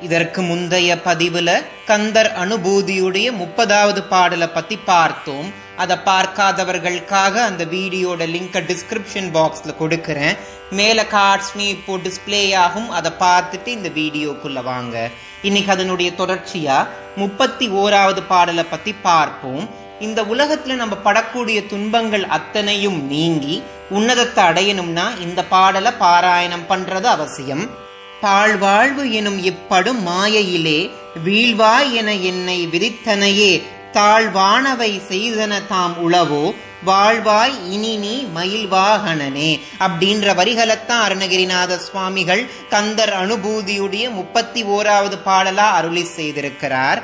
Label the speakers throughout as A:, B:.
A: இதற்கு முந்தைய பதிவுல கந்தர் அனுபூதியுடைய முப்பதாவது பாடலை பத்தி பார்த்தோம். அதை பார்க்காதவர்களுக்காக அந்த வீடியோட லிங்கை டிஸ்கிரிப்ஷன் பாக்ஸ்ல கொடுக்கறேன். மேல கார்ட்ஸ்மே இப்போ டிஸ்பிளே ஆகும். அதை பார்த்துட்டு இந்த வீடியோக்குள்ள வாங்க. இன்னைக்கு அதனுடைய தொடர்ச்சியா முப்பத்தி ஓராவது பாடலை பத்தி பார்ப்போம். இந்த உலகத்துல நம்ம படக்கூடிய துன்பங்கள் அத்தனையும் நீங்கி உன்னதத்தை அடையணும்னா இந்த பாடலை பாராயணம் பண்றது அவசியம். தாழ்வாழ்வு எனும் இப்படும் மாயையிலே வீழ்வாய் என என்னை விரித்தனையே தாழ்வானவை செய்தன தாம் உளவோ வாழ்வாய் இனி நீ மயில்வாகனனே அப்படின்ற வரிகளைத்தான் அருணகிரிநாத சுவாமிகள் கந்தர் அனுபூதியுடைய முப்பத்தி ஓராவது பாடலா அருளி செய்திருக்கிறார்.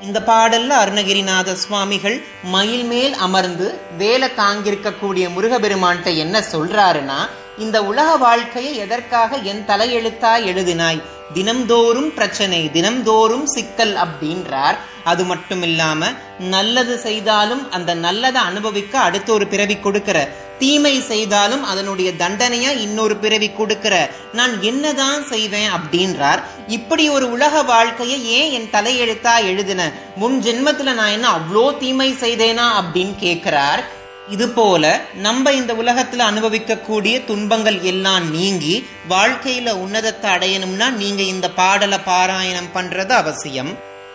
A: இந்த பாடல்ல அருணகிரிநாத சுவாமிகள் மயில் மேல் அமர்ந்து வேலை தாங்கியிருக்கக்கூடிய முருகபெருமான்கிட்ட என்ன சொல்றாருன்னா இந்த உலக வாழ்க்கையை எதற்காக என் தலையெழுத்தா எழுதினாய்? தினம்தோறும் பிரச்சனை தினம்தோறும் சிக்கல் அப்படின்றார். அது மட்டும் இல்லாம நல்லது செய்தாலும் அந்த நல்லதை அனுபவிக்க அடுத்த ஒரு பிறவி கொடுக்கிற. தீமை செய்தாலும் அதனுடைய தண்டனையா இன்னொரு பிறவி கொடுக்கிற. நான் என்னதான் செய்வேன் அப்படின்றார். இப்படி ஒரு உலக வாழ்க்கையை ஏன் என் தலையெழுத்தா எழுதின? முன் ஜென்மத்துல நான் என்ன அவ்வளோ தீமை செய்தேனா அப்படின்னு கேட்கிறார். இது போல நம்ம இந்த உலகத்துல அனுபவிக்கக்கூடிய துன்பங்கள் எல்லாம் நீங்கி வாழ்க்கையில உன்னதத்தை அடையணும்னா நீங்க இந்த பாடலை பாராயணம் பண்றது அவசியம்.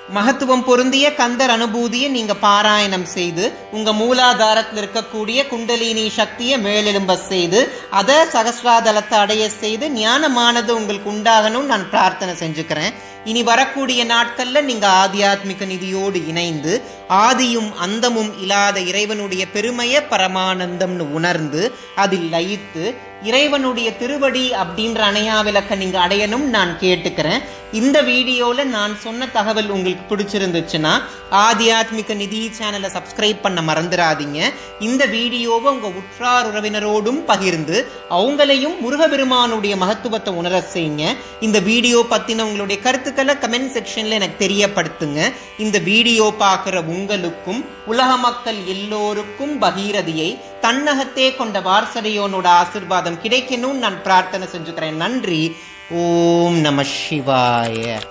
A: மகத்துவம் பொருந்திய கந்தர் அனுபூதியை நீங்க பாராயணம் செய்து உங்க மூலாதாரத்தில் இருக்கக்கூடிய குண்டலினி சக்தியை மேலெலும்ப செய்து அதை சகசிராதலத்தை அடைய செய்து ஞானமானது உங்களுக்கு உண்டாகணும்னு நான் பிரார்த்தனை செஞ்சுக்கிறேன். இனி வரக்கூடிய நாட்கள்ல நீங்க ஆத்தியாத்மிக நிதியோடு இணைந்து ஆதியும் அந்தமும் இல்லாத இறைவனுடைய பெருமைய பரமானந்தம்னு உணர்ந்து அதில் லயித்து இறைவனுடைய திருவடி அப்படின்ற அணையா விளக்க நீங்க அடையணும் நான் கேட்டுக்கிறேன். இந்த வீடியோல நான் சொன்ன தகவல் உங்களுக்கு பிடிச்சிருந்துச்சுன்னா ஆத்தியாத்மிக நிதி சேனலை சப்ஸ்கிரைப் பண்ண மறந்துடாதீங்க. இந்த வீடியோவை உங்க உற்றார் உறவினரோடும் பகிர்ந்து அவங்களையும் முருகபெருமானுடைய மகத்துவத்தை உணர செய்யுங்க. இந்த வீடியோ பத்தின உங்களுடைய கருத்துக்களை கமெண்ட் செக்ஷன்ல எனக்கு தெரியப்படுத்துங்க. இந்த வீடியோ பார்க்குற உங்களுக்கும் உலக மக்கள் எல்லோருக்கும் பகீரதியை தன்னகத்தே கொண்ட வாரசதையோனோட ஆசிர்வாதம் கிடைக்கணும்னு நான் பிரார்த்தனை செஞ்சுக்கிறேன். நன்றி. ஓம் நம சிவாய.